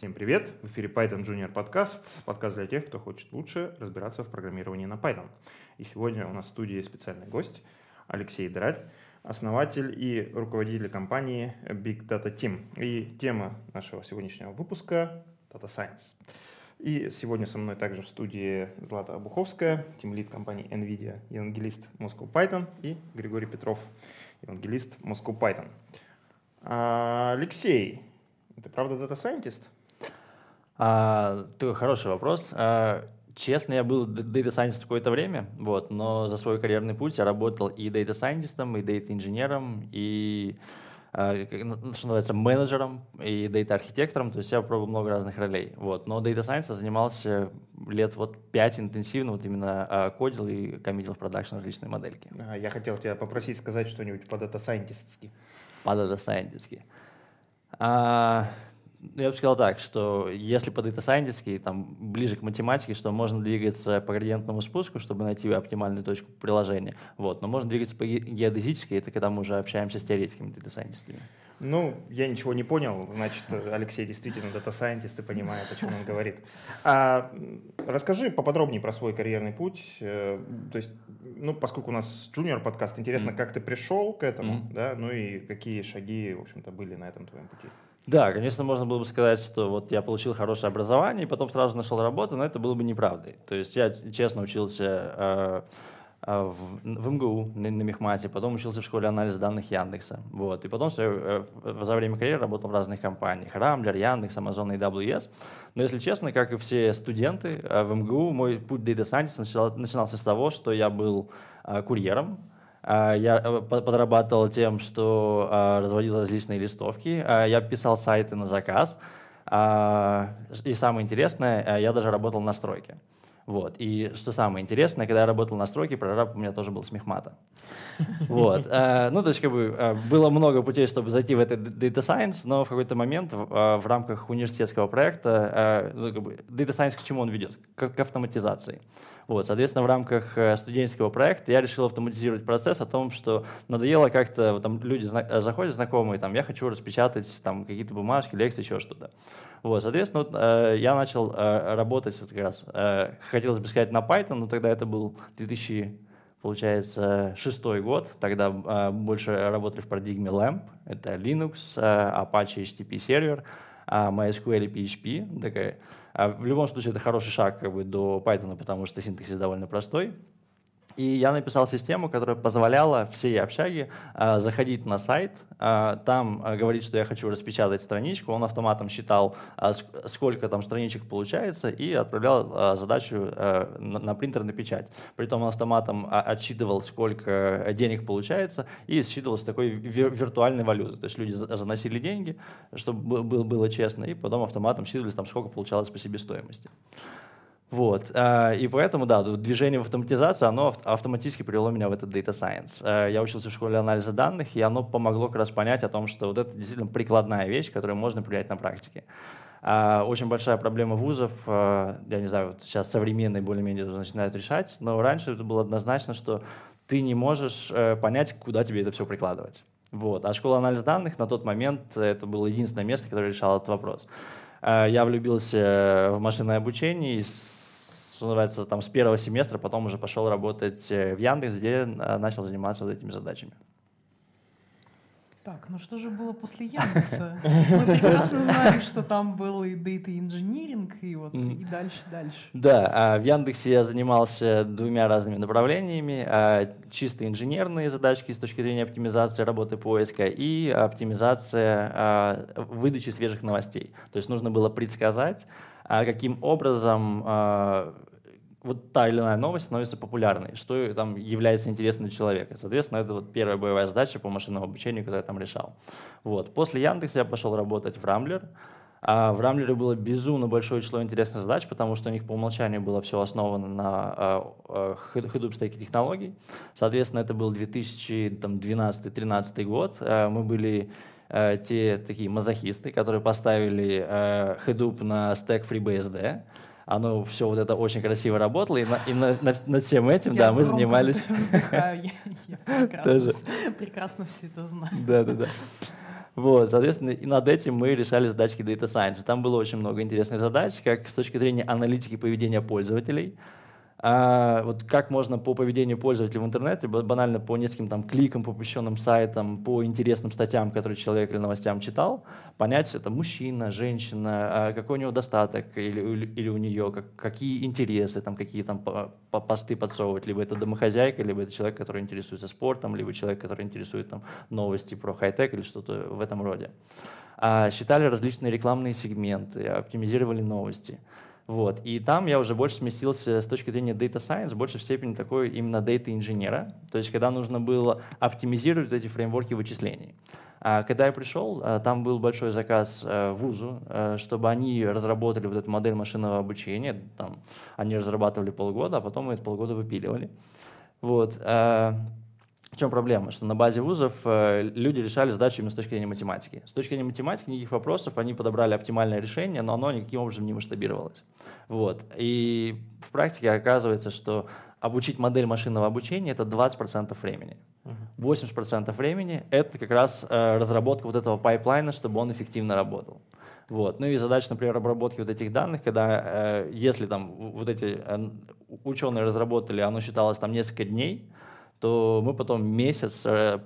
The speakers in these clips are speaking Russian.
Всем привет! В эфире Python Junior подкаст. Подкаст для тех, кто хочет лучше разбираться в программировании на Python. И сегодня у нас в студии специальный гость Алексей Драль, основатель и руководитель компании Big Data Team. И тема нашего сегодняшнего выпуска — Data Science. И сегодня со мной также в студии Злата Обуховская, тимлид компании NVIDIA, евангелист Moscow Python и Григорий Петров, евангелист Moscow Python. А, Алексей, ты правда data scientist? А, такой хороший вопрос. А, честно, я был data scientist какое-то время, вот, но за свой карьерный путь я работал и data scientist, и data инженером, и а, ну, что называется, менеджером и data-архитектором, то есть я пробовал много разных ролей. Вот. Но Data Science занимался лет вот пять интенсивно, вот именно а, кодил и коммитил в продакшн различные модельки. Я хотел тебя попросить сказать что-нибудь по Data Scientist. По Data Scientist. А, я бы сказал так, что если по data scientist, там ближе к математике, что можно двигаться по градиентному спуску, чтобы найти оптимальную точку приложения. Вот. Но можно двигаться по геодезической, это когда мы уже общаемся с теоретиками data scientist. Ну, я ничего не понял, значит, Алексей действительно scientist и понимает, о чем он говорит. А, расскажи поподробнее про свой карьерный путь. Э, то есть, ну, поскольку у нас junior подкаст, интересно, mm. как ты пришел к этому, mm. да, ну и какие шаги, в общем-то, были на этом твоем пути. Да, конечно, можно было бы сказать, что вот я получил хорошее образование и потом сразу нашел работу, но это было бы неправдой. То есть я честно учился э, э, в, в МГУ на, на Мехмате, потом учился в школе анализа данных Яндекса. Вот. И потом все, э, за время карьеры работал в разных компаниях. Рамблер, Яндекс, Amazon и AWS. Но если честно, как и все студенты в МГУ, мой путь Data Scientist начинался с того, что я был курьером, я э, подрабатывал тем, что а, разводил различные листовки. А, я писал сайты на заказ. И самое интересное, я даже работал на стройке. Вот. И что самое интересное, когда я работал на стройке, прораб у меня тоже был смехмата. Вот. Ну, то есть, как бы, было много путей, чтобы зайти в этот Data Science, но в какой-то момент в рамках университетского проекта, ну, Data Science к чему он ведет? К автоматизации. Вот, соответственно, в рамках э, студенческого проекта я решил автоматизировать процесс о том, что надоело как-то, вот, там люди зна- э, заходят знакомые, там, я хочу распечатать там какие-то бумажки, лекции, еще что-то. Вот, соответственно, вот, э, я начал э, работать, вот как раз, э, хотелось бы сказать на Python, но тогда это был 2000 получается, шестой год. Тогда э, больше работали в парадигме LAMP. Это Linux, э, Apache HTTP сервер, э, MySQL и PHP. Такая а в любом случае, это хороший шаг как бы, до Python, потому что синтаксис довольно простой. И я написал систему, которая позволяла всей общаге э, заходить на сайт, э, там э, говорить, что я хочу распечатать страничку, он автоматом считал, э, сколько там страничек получается, и отправлял э, задачу э, на, на принтер на печать. Притом он автоматом отсчитывал, сколько денег получается, и считывал с такой вир виртуальной валюты. То есть люди заносили деньги, чтобы было, было честно, и потом автоматом считывались, там, сколько получалось по себестоимости. Вот. А, и поэтому, да, движение в автоматизацию, оно автоматически привело меня в этот Data Science. А, я учился в школе анализа данных, и оно помогло как раз понять о том, что вот это действительно прикладная вещь, которую можно применять на практике. А, очень большая проблема вузов, я не знаю, вот сейчас современные более-менее начинают решать, но раньше это было однозначно, что ты не можешь э, понять, куда тебе это все прикладывать. Вот. А школа анализа данных на тот момент это было единственное место, которое решало этот вопрос. Я влюбился в машинное обучение и что называется, там с первого семестра, потом уже пошел работать э, в Яндекс, где э, начал заниматься вот этими задачами. Так, ну что же было после Яндекса? Мы прекрасно знаем, что там был и Data Engineering, и вот и дальше, дальше. Да, а в Яндексе я занимался двумя разными направлениями. А, чисто инженерные задачки с точки зрения оптимизации работы поиска и оптимизация а, выдачи свежих новостей. То есть нужно было предсказать, каким образом вот та или иная новость становится популярной, что там является интересным для человека. Соответственно, это вот первая боевая задача по машинному обучению, которую я там решал. Вот. После Яндекса я пошел работать в Рамблер. А в Рамблере было безумно большое число интересных задач, потому что у них по умолчанию было все основано на а, а, Hadoop стеке технологий. Соответственно, это был 2012-2013 год. А, мы были те такие мазохисты, которые поставили Hadoop на стек FreeBSD оно все вот это очень красиво работало, и, на, и на, на, над всем этим, я да, мы занимались. Вздыхаю, я, я прекрасно, прекрасно все это знаю. Да, да, да. Вот, соответственно, и над этим мы решали задачки Data Science. Там было очень много интересных задач, как с точки зрения аналитики поведения пользователей, а вот как можно по поведению пользователя в интернете, банально по нескольким там кликам, по посещенным сайтам, по интересным статьям, которые человек или новостям читал, понять, это мужчина, женщина, а какой у него достаток или, или у нее, как, какие интересы, там, какие там по, по посты подсовывать, либо это домохозяйка, либо это человек, который интересуется спортом, либо человек, который интересует там, новости про хай-тек или что-то в этом роде. А считали различные рекламные сегменты, оптимизировали новости. Вот. И там я уже больше сместился с точки зрения data science, больше в степени такой именно data инженера. То есть когда нужно было оптимизировать эти фреймворки вычислений. А когда я пришел, а, там был большой заказ а, вузу, а, чтобы они разработали вот эту модель машинного обучения. Там, они разрабатывали полгода, а потом мы это полгода выпиливали. Вот. Чем проблема? Что на базе вузов э, люди решали задачи именно с точки зрения математики. С точки зрения математики никаких вопросов, они подобрали оптимальное решение, но оно никаким образом не масштабировалось. Вот. И в практике оказывается, что обучить модель машинного обучения — это 20% времени. 80% времени — это как раз э, разработка вот этого пайплайна, чтобы он эффективно работал. Вот. Ну и задача, например, обработки вот этих данных, когда э, если там вот эти ученые разработали, оно считалось там несколько дней, то мы потом месяц э,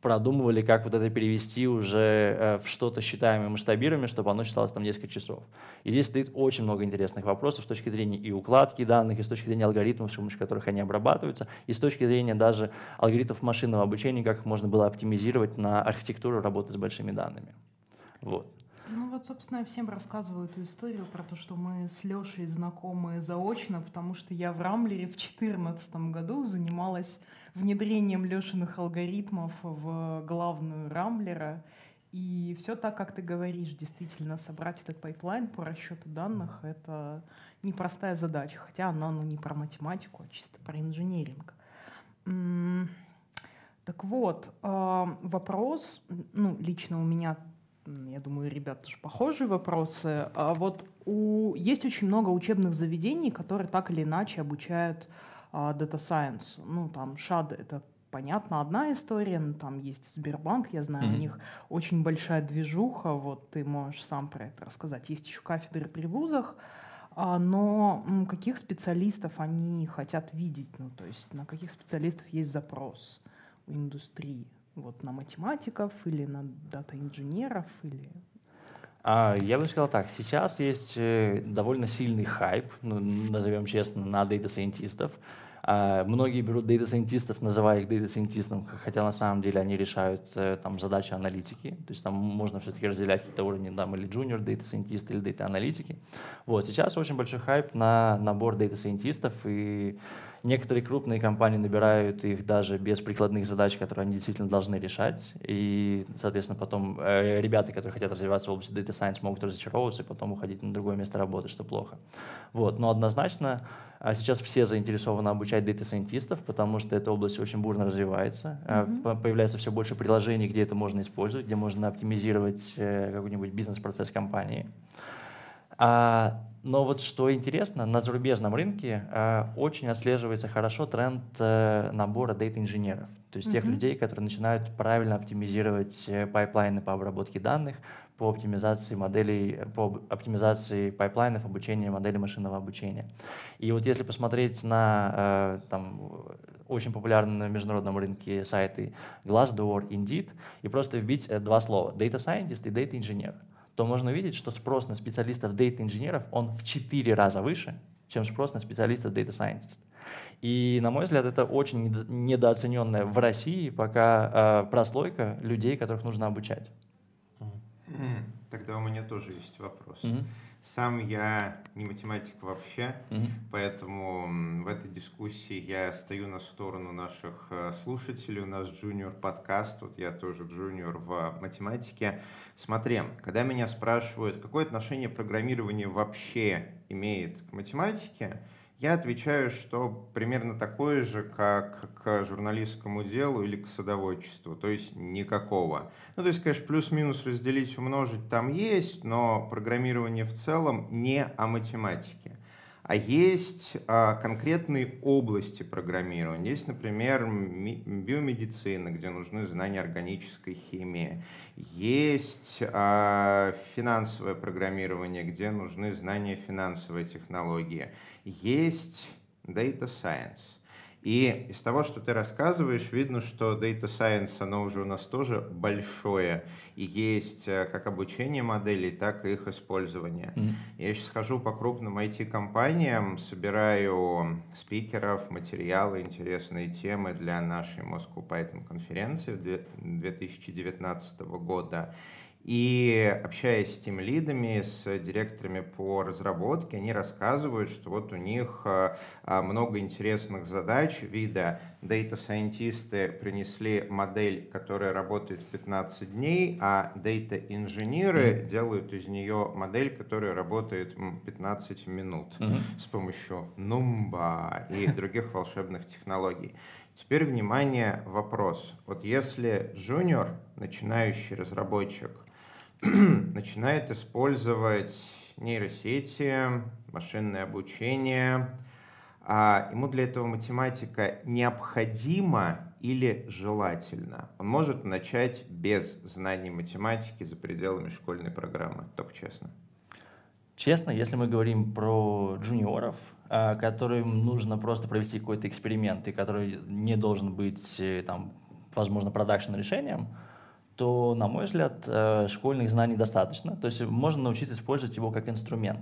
продумывали, как вот это перевести уже э, в что-то считаемое масштабируемое, чтобы оно считалось там несколько часов. И здесь стоит очень много интересных вопросов с точки зрения и укладки данных, и с точки зрения алгоритмов, с помощью которых они обрабатываются, и с точки зрения даже алгоритмов машинного обучения, как их можно было оптимизировать на архитектуру работы с большими данными. Вот. Ну вот, собственно, я всем рассказываю эту историю про то, что мы с Лешей знакомы заочно, потому что я в Рамблере в 2014 году занималась внедрением Лешиных алгоритмов в главную Рамблера. И все так, как ты говоришь, действительно, собрать этот пайплайн по расчету данных — это непростая задача, хотя она ну, не про математику, а чисто про инженеринг. Так вот, а, вопрос, ну, лично у меня я думаю, ребят тоже похожие вопросы. А вот у, есть очень много учебных заведений, которые так или иначе обучают Data Science. Ну, там ШАД — это понятно, одна история, но там есть Сбербанк, я знаю, mm-hmm. у них очень большая движуха, вот ты можешь сам про это рассказать. Есть еще кафедры при вузах, а, но каких специалистов они хотят видеть, ну, то есть на каких специалистов есть запрос у индустрии? Вот на математиков или на дата-инженеров или а, я бы сказал так, сейчас есть э, довольно сильный хайп, ну, назовем честно, на дата-сайентистов. А, многие берут дата-сайентистов, называя их дата-сайентистом, хотя на самом деле они решают э, там, задачи аналитики. То есть там можно все-таки разделять какие-то уровни, там, или junior дата-сайентисты, или дата-аналитики. Вот, сейчас очень большой хайп на набор дата-сайентистов, и Некоторые крупные компании набирают их даже без прикладных задач, которые они действительно должны решать. И, соответственно, потом э, ребята, которые хотят развиваться в области Data Science, могут разочаровываться и потом уходить на другое место работы, что плохо. Вот. Но однозначно а сейчас все заинтересованы обучать дата-сайентистов, потому что эта область очень бурно развивается. Mm-hmm. Появляется все больше приложений, где это можно использовать, где можно оптимизировать э, какой-нибудь бизнес-процесс компании. А но вот что интересно, на зарубежном рынке э, очень отслеживается хорошо тренд э, набора дейта-инженеров. То есть mm-hmm. тех людей, которые начинают правильно оптимизировать э, пайплайны по обработке данных, по оптимизации моделей, по оптимизации пайплайнов обучения модели машинного обучения. И вот если посмотреть на э, там, очень популярные на международном рынке сайты Glassdoor, Indeed, и просто вбить э, два слова Data Scientist и Data Engineer – то можно увидеть, что спрос на специалистов дейта-инженеров, он в 4 раза выше, чем спрос на специалистов Data Scientist. И, на мой взгляд, это очень недооцененная в России пока э, прослойка людей, которых нужно обучать. Тогда у меня тоже есть вопрос. Mm-hmm. Сам я не математик вообще, mm-hmm. поэтому в этой дискуссии я стою на сторону наших э, слушателей. У нас джуниор подкаст, вот я тоже джуниор в математике. Смотри, когда меня спрашивают, какое отношение программирование вообще имеет к математике, я отвечаю, что примерно такое же, как к журналистскому делу или к садоводчеству, то есть никакого. Ну, то есть, конечно, плюс-минус разделить, умножить там есть, но программирование в целом не о математике. А есть а, конкретные области программирования. Есть, например, биомедицина, где нужны знания органической химии. Есть а, финансовое программирование, где нужны знания финансовой технологии. Есть data science и из того, что ты рассказываешь, видно, что Data Science, оно уже у нас тоже большое, и есть э, как обучение моделей, так и их использование. Mm-hmm. Я сейчас хожу по крупным IT-компаниям, собираю спикеров, материалы, интересные темы для нашей Moscow Python конференции 2019 года. И общаясь с тем лидами, с директорами по разработке, они рассказывают, что вот у них а, а, много интересных задач вида. Дата-сайентисты принесли модель, которая работает 15 дней, а дата-инженеры делают из нее модель, которая работает 15 минут с помощью Numba и других волшебных технологий. Теперь, внимание, вопрос. Вот если junior, начинающий разработчик, начинает использовать нейросети, машинное обучение. А ему для этого математика необходима или желательно? Он может начать без знаний математики за пределами школьной программы, только честно. Честно, если мы говорим про джуниоров, а, которым нужно просто провести какой-то эксперимент, и который не должен быть, э, там, возможно, production решением, то, на мой взгляд, э, школьных знаний достаточно. То есть можно научиться использовать его как инструмент.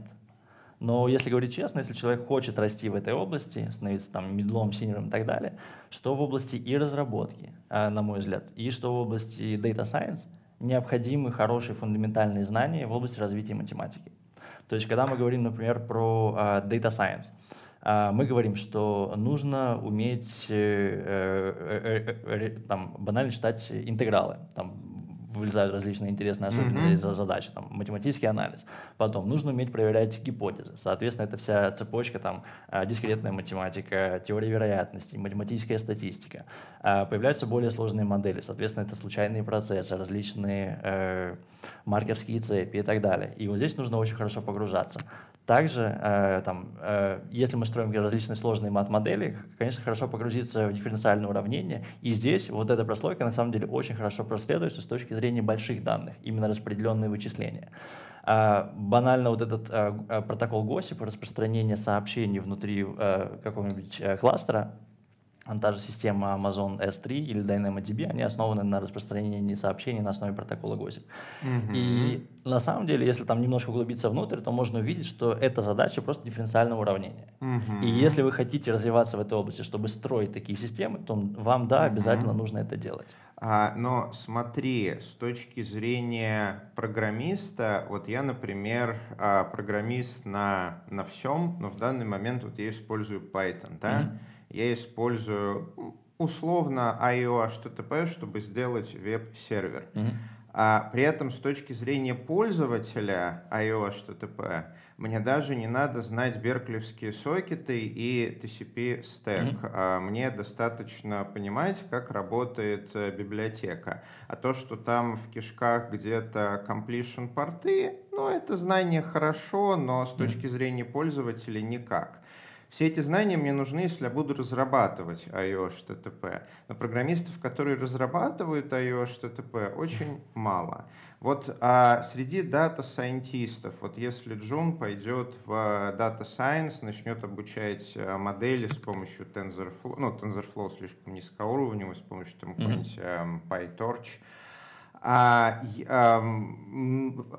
Но если говорить честно, если человек хочет расти в этой области, становиться там мидлом, синьором и так далее, что в области и разработки, э, на мой взгляд, и что в области data science, необходимы хорошие фундаментальные знания в области развития математики. То есть, когда мы говорим, например, про uh, data science, мы говорим, что нужно уметь там, банально читать интегралы, там, вылезают различные интересные особенности mm-hmm. задачи, там, математический анализ. Потом нужно уметь проверять гипотезы. Соответственно, это вся цепочка, там, а, дискретная математика, теория вероятности, математическая статистика. А, появляются более сложные модели. Соответственно, это случайные процессы, различные э, маркерские цепи и так далее. И вот здесь нужно очень хорошо погружаться. Также, э, там, э, если мы строим различные сложные мат-модели, конечно, хорошо погрузиться в дифференциальное уравнение. И здесь вот эта прослойка на самом деле очень хорошо проследуется с точки зрения больших данных, именно распределенные вычисления. А, банально вот этот а, а, протокол ГОСИП, распространение сообщений внутри а, какого-нибудь а, кластера, та же система Amazon S3 или DynamoDB, они основаны на распространении сообщений на основе протокола GOSIP. Mm-hmm. И на самом деле, если там немножко углубиться внутрь, то можно увидеть, что это задача просто дифференциального уравнения. Mm-hmm. И если вы хотите развиваться в этой области, чтобы строить такие системы, то вам, да, обязательно mm-hmm. нужно это делать. А, но смотри, с точки зрения программиста, вот я, например, а, программист на, на всем, но в данный момент вот я использую Python, да? Mm-hmm я использую условно IO HTTP, чтобы сделать веб-сервер. Mm-hmm. А при этом с точки зрения пользователя IO HTTP мне даже не надо знать берклевские сокеты и TCP стек. Mm-hmm. Мне достаточно понимать, как работает э, библиотека. А то, что там в кишках где-то completion порты, ну, это знание хорошо, но с точки mm-hmm. зрения пользователя никак. Все эти знания мне нужны, если я буду разрабатывать iOS HTTP. Но программистов, которые разрабатывают iOS HTTP, очень мало. Вот а среди дата-сайентистов, вот если Джун пойдет в Data Science, начнет обучать э, модели с помощью TensorFlow, ну, TensorFlow слишком низкоуровневый, с помощью там, mm-hmm. PyTorch, а, а,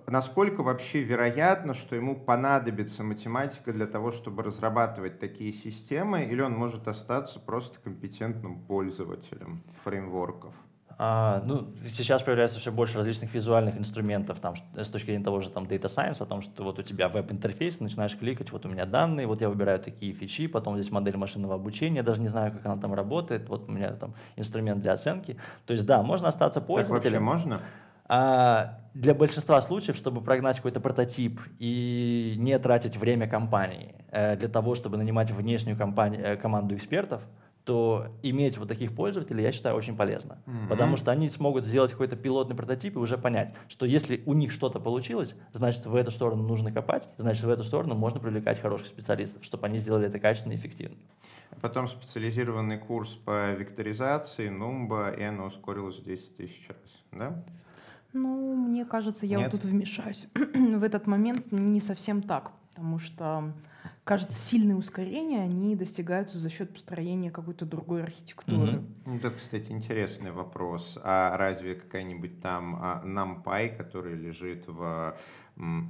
насколько вообще вероятно, что ему понадобится математика для того, чтобы разрабатывать такие системы, или он может остаться просто компетентным пользователем фреймворков? А, ну, сейчас появляется все больше различных визуальных инструментов там, с точки зрения того же там, Data Science, о том, что вот у тебя веб-интерфейс, начинаешь кликать, вот у меня данные, вот я выбираю такие фичи, потом здесь модель машинного обучения, даже не знаю, как она там работает, вот у меня там инструмент для оценки. То есть да, можно остаться пользователем. Так вообще можно? А, для большинства случаев, чтобы прогнать какой-то прототип и не тратить время компании э, для того, чтобы нанимать внешнюю компанию, э, команду экспертов, то иметь вот таких пользователей, я считаю, очень полезно. Mm-hmm. Потому что они смогут сделать какой-то пилотный прототип и уже понять, что если у них что-то получилось, значит, в эту сторону нужно копать, значит, в эту сторону можно привлекать хороших специалистов, чтобы они сделали это качественно и эффективно. Потом специализированный курс по векторизации, Numba, и оно ускорилось в 10 тысяч раз, да? Ну, мне кажется, я Нет? вот тут вмешаюсь. в этот момент не совсем так, потому что, кажется, сильные ускорения, они достигаются за счет построения какой-то другой архитектуры. Mm-hmm. Ну, это, кстати, интересный вопрос. А разве какая-нибудь там а, NumPy, который лежит в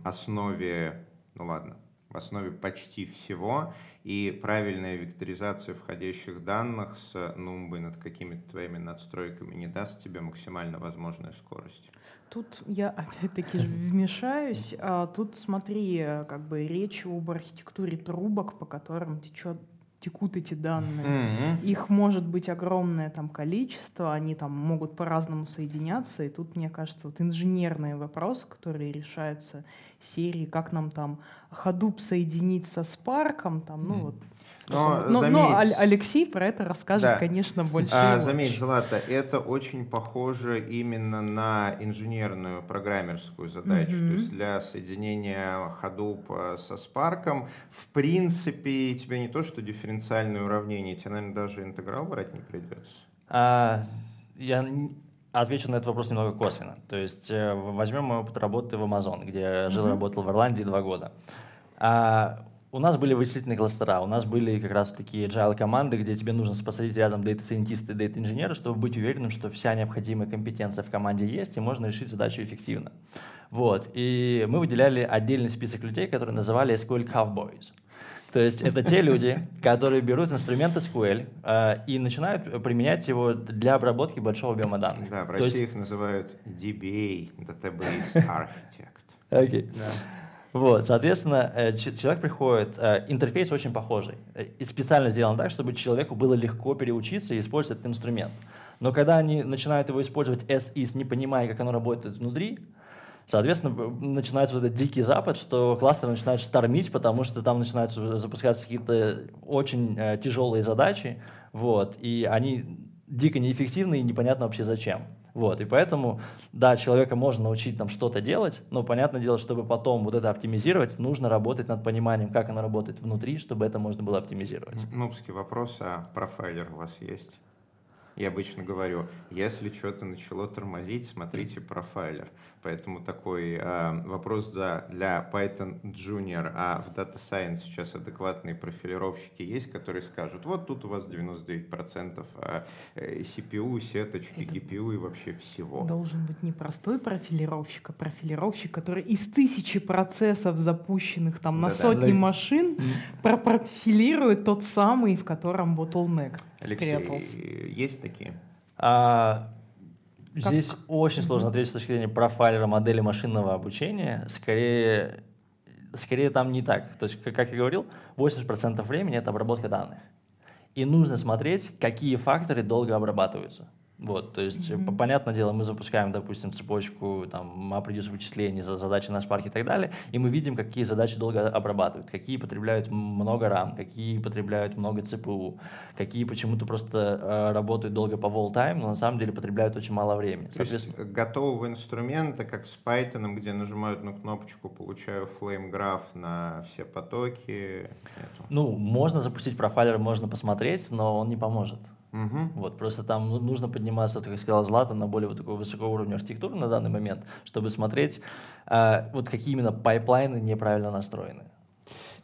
основе, ну ладно, в основе почти всего, и правильная векторизация входящих данных с нумбой над какими-то твоими надстройками не даст тебе максимально возможную скорость. Тут я опять-таки вмешаюсь. А, тут смотри, как бы речь об архитектуре трубок, по которым течет текут эти данные. Mm-hmm. Их может быть огромное там количество, они там могут по-разному соединяться, и тут, мне кажется, вот инженерные вопросы, которые решаются серии, как нам там Hadoop соединить со Spark, там, ну mm-hmm. вот но, но, заметь, но Алексей про это расскажет, да. конечно, больше. А, заметь, Злата, это очень похоже именно на инженерную программерскую задачу. Угу. То есть для соединения Hadoop э, со Spark, в принципе, тебе не то, что дифференциальное уравнение, тебе, наверное, даже интеграл брать не придется. А, я отвечу на этот вопрос немного косвенно. То есть э, возьмем мой опыт работы в Amazon, где я жил и работал в Ирландии два года. А, у нас были вычислительные кластера, у нас были как раз такие agile команды, где тебе нужно посадить рядом дата-сайентиста и дата-инженера, чтобы быть уверенным, что вся необходимая компетенция в команде есть, и можно решить задачу эффективно. Вот. И мы выделяли отдельный список людей, которые называли SQL Cowboys. То есть это те люди, которые берут инструмент SQL э, и начинают применять его для обработки большого объема данных. Да, в России есть... их называют DBA, Database Architect. Окей. Okay. Да. Вот, соответственно, э, человек приходит, э, интерфейс очень похожий. Э, и специально сделан так, чтобы человеку было легко переучиться и использовать этот инструмент. Но когда они начинают его использовать as is, не понимая, как оно работает внутри, Соответственно, начинается вот этот дикий запад, что кластер начинает штормить, потому что там начинают запускаться какие-то очень тяжелые задачи, вот, и они дико неэффективны и непонятно вообще зачем. Вот, и поэтому, да, человека можно научить там что-то делать, но, понятное дело, чтобы потом вот это оптимизировать, нужно работать над пониманием, как оно работает внутри, чтобы это можно было оптимизировать. Нубский вопрос, а профайлер у вас есть? Я обычно говорю, если что-то начало тормозить, смотрите профайлер. Поэтому такой э, вопрос да, для Python Junior, а в Data Science сейчас адекватные профилировщики есть, которые скажут, вот тут у вас 99% а, э, CPU, сеточки, GPU и вообще всего. Должен быть не простой профилировщик, а профилировщик, который из тысячи процессов, запущенных там на да, сотни да. машин, mm. профилирует тот самый, в котором bottleneck спрятался. есть такие? А, Здесь очень сложно ответить с точки зрения профайлера модели машинного обучения. Скорее, скорее там не так. То есть, как я говорил, 80% времени это обработка данных. И нужно смотреть, какие факторы долго обрабатываются. Вот, то есть, mm-hmm. понятное дело, мы запускаем, допустим, цепочку там, MapReduce вычислений, за задачи на Spark и так далее, и мы видим, какие задачи долго обрабатывают, какие потребляют много RAM, какие потребляют много CPU, какие почему-то просто э, работают долго по wall time, но на самом деле потребляют очень мало времени. То есть готового инструмента, как с Python, где нажимают на кнопочку, получаю flame graph на все потоки? Нету. Ну, можно запустить профайлер, можно посмотреть, но он не поможет. Угу. Вот, просто там ну, нужно подниматься, как сказал Злата, на более вот такого высокого уровня архитектуры на данный момент, чтобы смотреть, э, вот какие именно пайплайны неправильно настроены.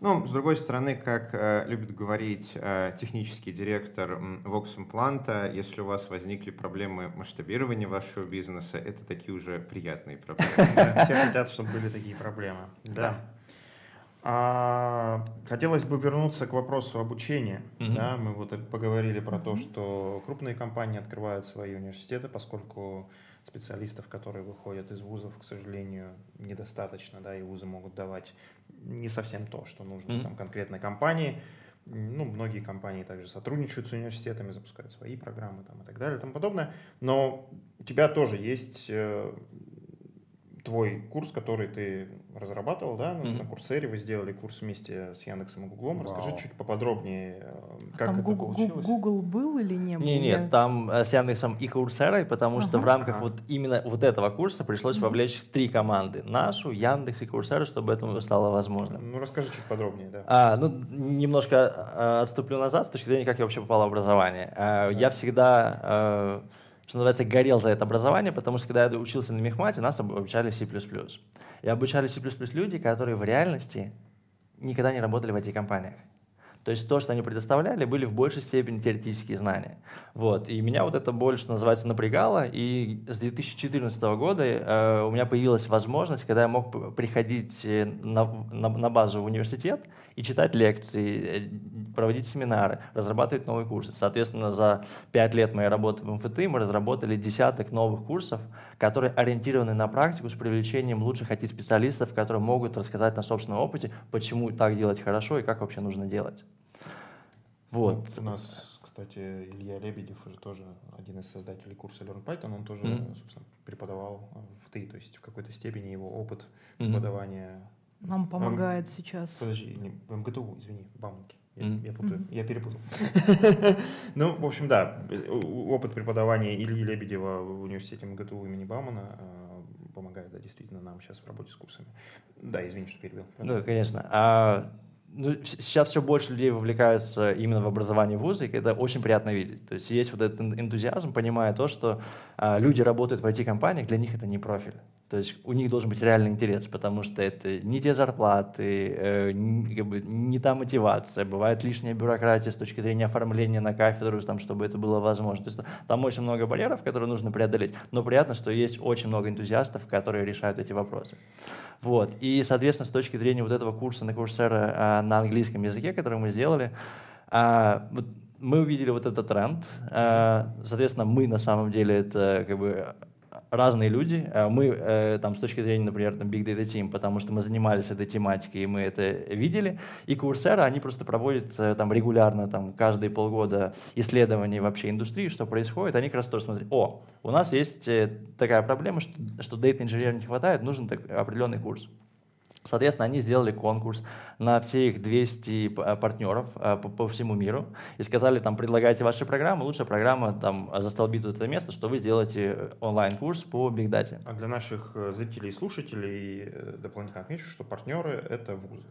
Ну, с другой стороны, как э, любит говорить э, технический директор Vox Implant, если у вас возникли проблемы масштабирования вашего бизнеса, это такие уже приятные проблемы. Все хотят, чтобы были такие проблемы. Да. А, хотелось бы вернуться к вопросу обучения. Mm-hmm. Да, мы вот поговорили про то, что крупные компании открывают свои университеты, поскольку специалистов, которые выходят из вузов, к сожалению, недостаточно, да, и вузы могут давать не совсем то, что нужно mm-hmm. там, конкретной компании. Ну, многие компании также сотрудничают с университетами, запускают свои программы там, и так далее и тому подобное. Но у тебя тоже есть э, твой курс, который ты разрабатывал, да, mm-hmm. на Курсере вы сделали курс вместе с Яндексом и Гуглом. Расскажи чуть поподробнее, э, как там это Google, получилось. Google был или не был? Не, нет, там э, с Яндексом и Курсерой, потому ага. что в рамках ага. вот именно вот этого курса пришлось mm-hmm. вовлечь три команды: нашу, Яндекс и Курсеру, чтобы это стало возможно. Ну расскажи чуть подробнее, да. А, ну немножко а, отступлю назад с точки зрения, как я вообще попал в образование. А, да. Я всегда а, что называется, горел за это образование, потому что когда я учился на мехмате, нас обучали C++. И обучали C++ люди, которые в реальности никогда не работали в IT-компаниях. То есть то, что они предоставляли, были в большей степени теоретические знания. Вот. И меня вот это больше, называется, напрягало. И с 2014 года э, у меня появилась возможность, когда я мог приходить э, на, на, на базу в университет и читать лекции, э, проводить семинары, разрабатывать новые курсы. Соответственно, за пять лет моей работы в МФТ мы разработали десяток новых курсов, которые ориентированы на практику с привлечением лучших IT-специалистов, которые могут рассказать на собственном опыте, почему так делать хорошо и как вообще нужно делать. Вот. У нас, кстати, Илья Лебедев уже тоже один из создателей курса Learn Python, он тоже, mm-hmm. собственно, преподавал в ТИ, то есть в какой-то степени его опыт mm-hmm. Нам помогает М- сейчас. Подожди, не, в МГТУ, извини, в Бауманке. Я, mm-hmm. я, путаю, я перепутал. ну, в общем, да, опыт преподавания Ильи Лебедева в университете МГТУ имени Баумана а, помогает, да, действительно, нам сейчас в работе с курсами. Да, извини, что перебил. Да, конечно. А ну, сейчас все больше людей вовлекаются именно в образование вуза, и это очень приятно видеть. То есть есть вот этот энтузиазм, понимая то, что а, люди работают в IT-компаниях, для них это не профиль. То есть у них должен быть реальный интерес, потому что это не те зарплаты, э, не, как бы, не та мотивация, бывает лишняя бюрократия с точки зрения оформления на кафедру, там, чтобы это было возможно. То есть там очень много барьеров, которые нужно преодолеть, но приятно, что есть очень много энтузиастов, которые решают эти вопросы. Вот. И, соответственно, с точки зрения вот этого курса на Coursera а, на английском языке, который мы сделали, а, мы увидели вот этот тренд. А, соответственно, мы на самом деле это как бы разные люди. Э, мы э, там с точки зрения, например, там Big Data Team, потому что мы занимались этой тематикой, и мы это видели. И Coursera, они просто проводят э, там регулярно, там каждые полгода исследования вообще индустрии, что происходит. Они как раз тоже смотрят, о, у нас есть такая проблема, что, что Data Engineer не хватает, нужен так, определенный курс. Соответственно, они сделали конкурс на все их 200 э, партнеров э, по, всему миру и сказали, там, предлагайте ваши программы, лучшая программа там застолбит это место, что вы сделаете онлайн-курс по Big Data. А для наших э, зрителей и слушателей дополнительно отмечу, что партнеры — это вузы.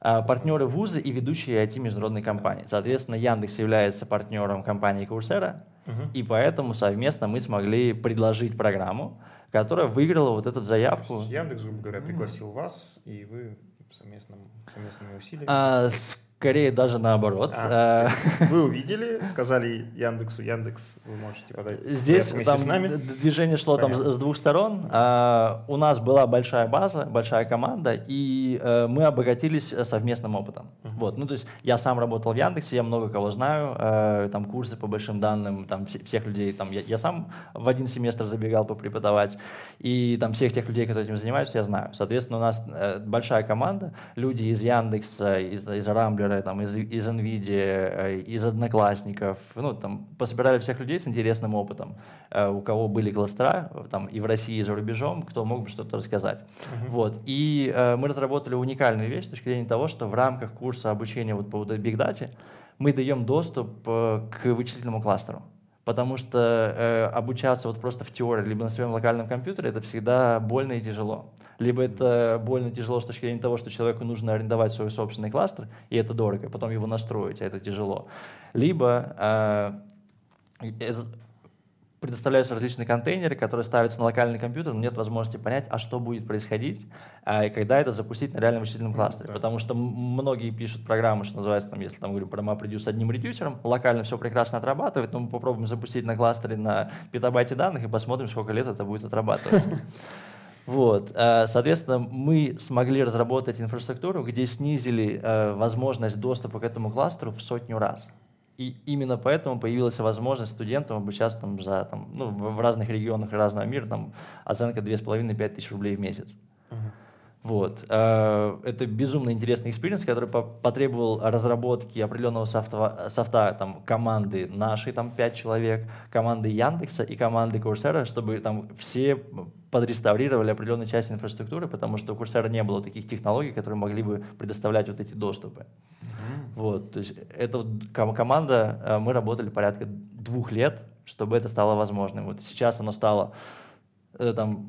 А, партнеры вузы и ведущие IT-международные компании. Соответственно, Яндекс является партнером компании Coursera, угу. и поэтому совместно мы смогли предложить программу, которая выиграла вот эту заявку. Яндекс, грубо говоря, пригласил вас, и вы совместным, совместными усилиями. А, Скорее даже наоборот. А, э, вы увидели, сказали Яндексу, Яндекс, вы можете подать Здесь там с нами. движение шло Понятно. там с двух сторон. А, у нас была большая база, большая команда, и а, мы обогатились совместным опытом. Uh-huh. Вот, ну то есть я сам работал в Яндексе, я много кого знаю, а, там курсы по большим данным, там всех людей, там я, я сам в один семестр забегал попреподавать, и там всех тех людей, которые этим занимаются, я знаю. Соответственно, у нас а, большая команда, люди из Яндекса, из, из Рамблера, блогеры там, из, из NVIDIA, э, из Одноклассников, ну, там, пособирали всех людей с интересным опытом, э, у кого были кластера, там, и в России, и за рубежом, кто мог бы что-то рассказать. Uh-huh. Вот. И э, мы разработали уникальную вещь с точки зрения того, что в рамках курса обучения вот по Big Data мы даем доступ к вычислительному кластеру. Потому что э, обучаться вот просто в теории, либо на своем локальном компьютере, это всегда больно и тяжело либо это больно тяжело с точки зрения того, что человеку нужно арендовать свой собственный кластер, и это дорого, потом его настроить, а это тяжело. Либо э, это, предоставляются различные контейнеры, которые ставятся на локальный компьютер, но нет возможности понять, а что будет происходить, а, и когда это запустить на реальном вычислительном кластере. Да. Потому что многие пишут программы, что называется, там, если там говорим про MapReduce с одним редюсером, локально все прекрасно отрабатывает, но мы попробуем запустить на кластере на петабайте данных и посмотрим, сколько лет это будет отрабатывать. Вот. Э, соответственно, мы смогли разработать инфраструктуру, где снизили э, возможность доступа к этому кластеру в сотню раз. И именно поэтому появилась возможность студентам обучаться там, за, там, ну, в разных регионах разного мира, там, оценка 2,5-5 тысяч рублей в месяц. Вот. Э, это безумно интересный experience, который потребовал разработки определенного софта, софта там, команды нашей, там, 5 человек, команды Яндекса и команды Coursera, чтобы там все подреставрировали определенную часть инфраструктуры, потому что у Coursera не было таких технологий, которые могли бы предоставлять вот эти доступы. Mm-hmm. Вот, то есть эта команда, э, мы работали порядка двух лет, чтобы это стало возможным. Вот сейчас оно стало э, там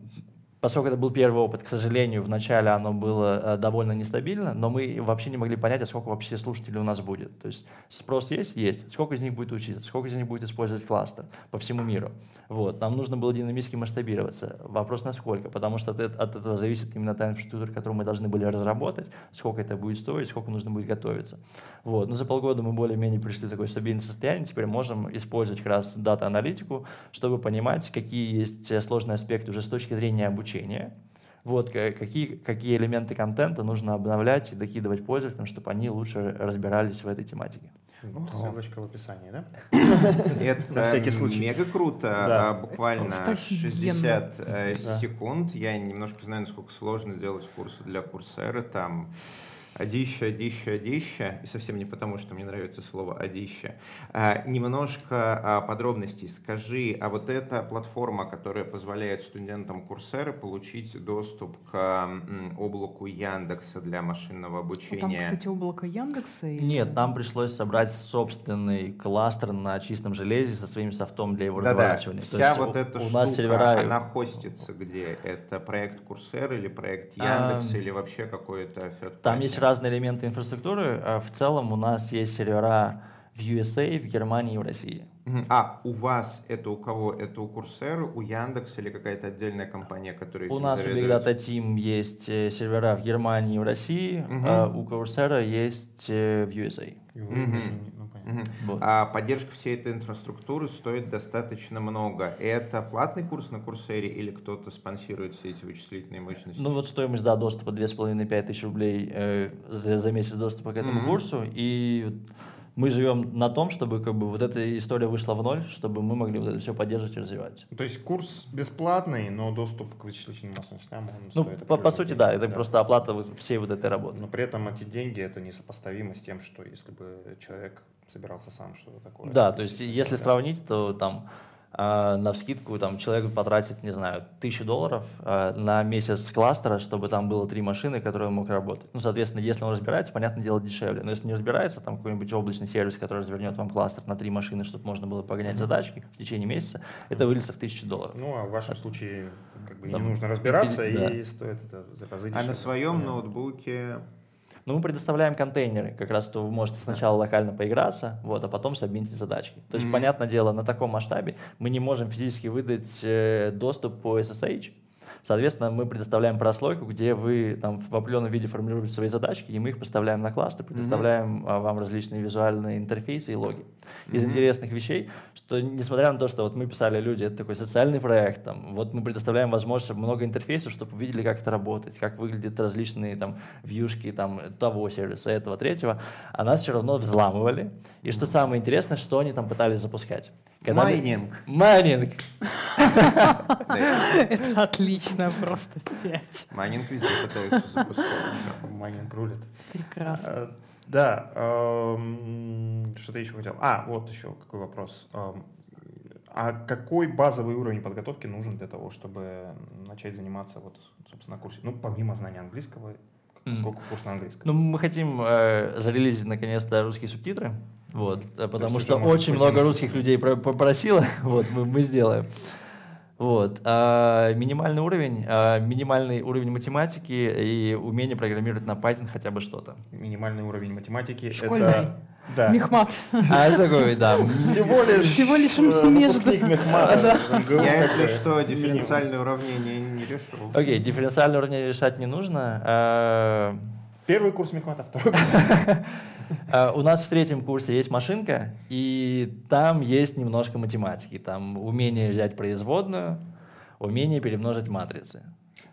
Поскольку это был первый опыт, к сожалению, вначале оно было э, довольно нестабильно, но мы вообще не могли понять, а сколько вообще слушателей у нас будет. То есть спрос есть? Есть. Сколько из них будет учиться? Сколько из них будет использовать кластер по всему миру? Вот. Нам нужно было динамически масштабироваться. Вопрос насколько? Потому что от, от этого зависит именно та инфраструктура, которую мы должны были разработать, сколько это будет стоить, сколько нужно будет готовиться. Вот. Но за полгода мы более-менее пришли в такое стабильное состояние, теперь можем использовать как раз дата-аналитику, чтобы понимать, какие есть э, сложные аспекты уже с точки зрения обучения обучения. Вот, какие, какие элементы контента нужно обновлять и докидывать пользователям, чтобы они лучше разбирались в этой тематике. Ссылочка в описании, да? Это мега круто. А буквально 60 э, секунд. Я немножко знаю, насколько сложно делать курсы для курсера. Там одища, одища, одища, и совсем не потому, что мне нравится слово одища. А, немножко а, подробностей скажи, а вот эта платформа, которая позволяет студентам Курсеры получить доступ к облаку Яндекса для машинного обучения. Там, кстати, облако Яндекса? Или... Нет, нам пришлось собрать собственный кластер на чистом железе со своим софтом для его да, разворачивания. Да, вся вот у, эта у штука, нас сервера... она хостится где? Это проект Курсер или проект Яндекс а, или вообще какой-то Там есть разные элементы инфраструктуры. А в целом у нас есть сервера в USA, в Германии и в России. А у вас это у кого? Это у Курсера, у Яндекс или какая-то отдельная компания, которая У нас у Big Data Team есть э, сервера в Германии и в России, угу. а у Курсера есть э, в USA. Угу. Угу. Вот. А поддержка всей этой инфраструктуры стоит достаточно много. Это платный курс на Курсере или кто-то спонсирует все эти вычислительные мощности? Ну вот стоимость да, доступа 2,5-5 тысяч рублей э, за, за месяц доступа к этому угу. курсу. И мы живем на том, чтобы как бы вот эта история вышла в ноль, чтобы мы могли вот это все поддерживать и развивать. То есть курс бесплатный, но доступ к вычислительным мощностям он Ну, по, по сути, да, это да. просто оплата всей вот этой работы. Но при этом эти деньги это несопоставимо с тем, что если бы человек собирался сам что-то такое. Да, то есть если да. сравнить, то там а, на вскидку там человек потратит, не знаю, тысячу долларов а, на месяц кластера, чтобы там было три машины, которые он мог работать. Ну, соответственно, если он разбирается, понятно, дело дешевле. Но если не разбирается, там какой-нибудь облачный сервис, который развернет вам кластер на три машины, чтобы можно было погонять mm-hmm. задачки в течение месяца, это выльется в тысячу долларов. Ну, а в вашем случае как бы там, не нужно разбираться, и, да. стоит это за разы А на своем ноутбуке но мы предоставляем контейнеры, как раз то вы можете сначала локально поиграться, вот, а потом сабмитить задачки. То есть, mm-hmm. понятное дело, на таком масштабе мы не можем физически выдать э, доступ по SSH, Соответственно, мы предоставляем прослойку, где вы там в определенном виде формируете свои задачки, и мы их поставляем на кластер, предоставляем mm-hmm. вам различные визуальные интерфейсы и логи. Из mm-hmm. интересных вещей, что несмотря на то, что вот мы писали люди, это такой социальный проект, там, вот мы предоставляем возможность много интерфейсов, чтобы вы видели, как это работает, как выглядят различные там вьюшки там, того сервиса, этого, третьего, а нас все равно взламывали. И что самое интересное, что они там пытались запускать. Когда Майнинг. Майнинг. Это отлично, просто пять. Майнинг везде пытаются запускать. Майнинг рулит. Прекрасно. Да, что-то еще хотел. А, вот еще какой вопрос. А какой базовый уровень подготовки нужен для того, чтобы начать заниматься вот, собственно, курсе? Ну, помимо знания английского, сколько курс на английском? Ну, мы хотим э, зарелизить наконец-то русские субтитры. Вот, э, потому что очень много русских людей попросило, вот, мы, мы сделаем. Вот. А минимальный уровень, а минимальный уровень математики и умение программировать на Python хотя бы что-то. Минимальный уровень математики Школьный. это... Да. Мехмат. А это такой, да. Всего лишь, Всего лишь э, между. Мехмата. Я, если что, дифференциальное уравнение не решил. Окей, дифференциальное уравнение решать не нужно. А, Первый курс мехмата, второй курс. А, у нас в третьем курсе есть машинка, и там есть немножко математики. Там умение взять производную, умение перемножить матрицы.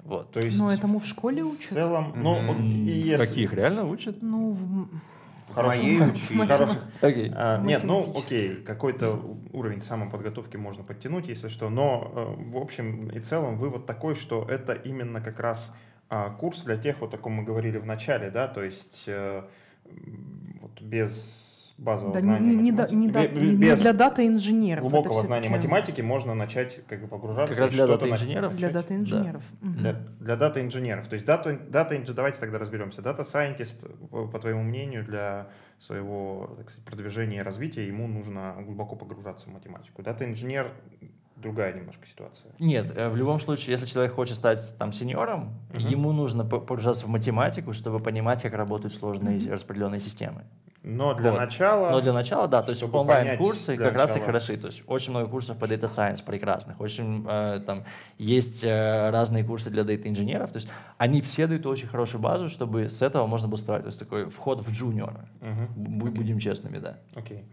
Вот. То есть, ну, этому в школе учат. В целом, ну, mm-hmm. и если... Каких реально учат? Ну, в... Хороших, хороших. Okay. А, нет, ну окей, какой-то уровень самоподготовки можно подтянуть, если что, но э, в общем и целом вывод такой, что это именно как раз А курс для тех, вот о ком мы говорили в начале, да, то есть э, вот без базового да, знания не, не, не, да, без не для дата инженеров. глубокого знания математики можно начать как бы погружаться. Как раз для дата инженеров? Для дата инженеров. Да. Угу. Для, для дата инженеров. То есть дата, дата, давайте тогда разберемся. Дата сайентист, по твоему мнению, для своего так сказать, продвижения и развития ему нужно глубоко погружаться в математику. Дата инженер другая немножко ситуация. Нет, э, в любом случае, если человек хочет стать там сеньором, uh ему нужно погружаться в математику, чтобы понимать, как работают сложные uh распределенные системы. Но для вот. начала... Но для начала, да, то есть онлайн-курсы как начала. раз и хороши. То есть очень много курсов по Data Science прекрасных. Очень э, там есть э, разные курсы для дата-инженеров. То есть они все дают очень хорошую базу, чтобы с этого можно было строить. То есть такой вход в джуниора. Uh-huh. Будем okay. честными, да. Окей. Okay.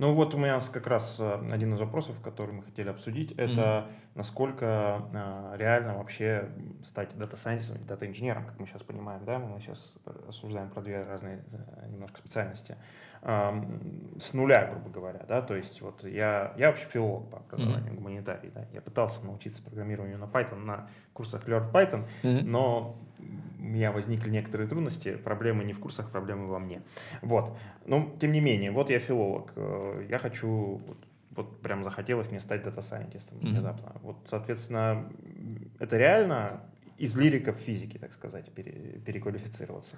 Ну вот у меня как раз э, один из вопросов, который мы хотели обсудить, это mm-hmm. насколько э, реально вообще стать дата-сайентистом или дата-инженером, как мы сейчас понимаем, да, мы сейчас осуждаем про две разные э, немножко специальности, э, с нуля, грубо говоря, да, то есть вот я, я вообще филолог по образованию, mm-hmm. гуманитарий, да, я пытался научиться программированию на Python на курсах Learn Python, mm-hmm. но у меня возникли некоторые трудности, проблемы не в курсах, проблемы во мне. Вот. Но, тем не менее, вот я филолог, э, я хочу, вот, вот прям захотелось мне стать дата-сайентистом mm-hmm. внезапно. Вот, соответственно, это реально из лириков физики, так сказать, пере, переквалифицироваться?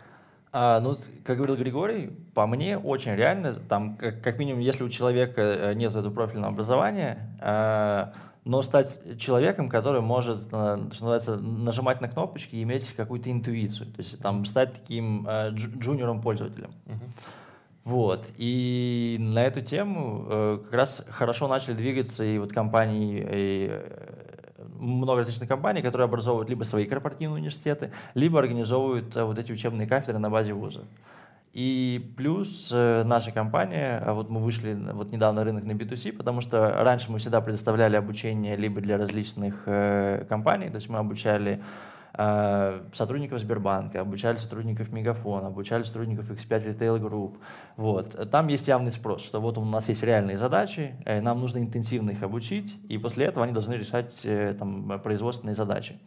А, ну, как говорил Григорий, по мне очень реально, там, как, как минимум, если у человека э, нет этого профильного образования, э, но стать человеком, который может, э, что называется, нажимать на кнопочки и иметь какую-то интуицию, то есть там стать таким э, джуниором-пользователем. Uh-huh. Вот. И на эту тему э, как раз хорошо начали двигаться и вот компании, и много различных компаний, которые образовывают либо свои корпоративные университеты, либо организовывают э, вот эти учебные кафедры на базе вузов. И плюс э, наша компания, а вот мы вышли вот недавно рынок на B2C, потому что раньше мы всегда предоставляли обучение либо для различных э, компаний, то есть мы обучали сотрудников Сбербанка, обучали сотрудников Мегафона, обучали сотрудников X5 Retail Group. Вот. Там есть явный спрос, что вот у нас есть реальные задачи, э, нам нужно интенсивно их обучить, и после этого они должны решать э, там, производственные задачи.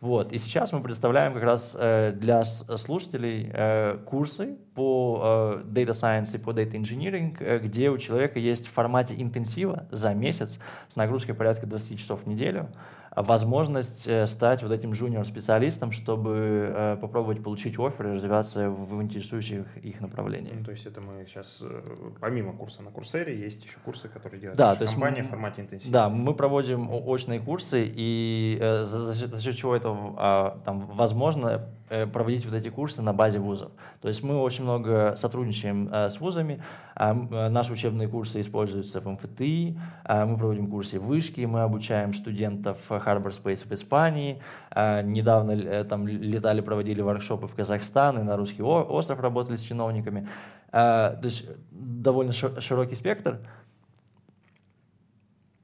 Вот. И сейчас мы представляем как раз э, для слушателей э, курсы по э, Data Science и по Data Engineering, э, где у человека есть в формате интенсива за месяц с нагрузкой порядка 20 часов в неделю возможность э, стать вот этим жуниор-специалистом, чтобы э, попробовать получить офер и развиваться в интересующих их направлениях. Ну, то есть это мы сейчас, э, помимо курса на Курсере, есть еще курсы, которые делает да, наша компания мы, в формате интенсива. Да, мы проводим очные курсы, и за, за счет чего это а, там, возможно проводить вот эти курсы на базе вузов. То есть мы очень много сотрудничаем с вузами, а, наши учебные курсы используются в МФТИ, а, мы проводим курсы в Вышке, мы обучаем студентов Harbor Space в Испании. А, недавно э, там летали, проводили воркшопы в Казахстан и на русский остров работали с чиновниками. То есть довольно широкий спектр.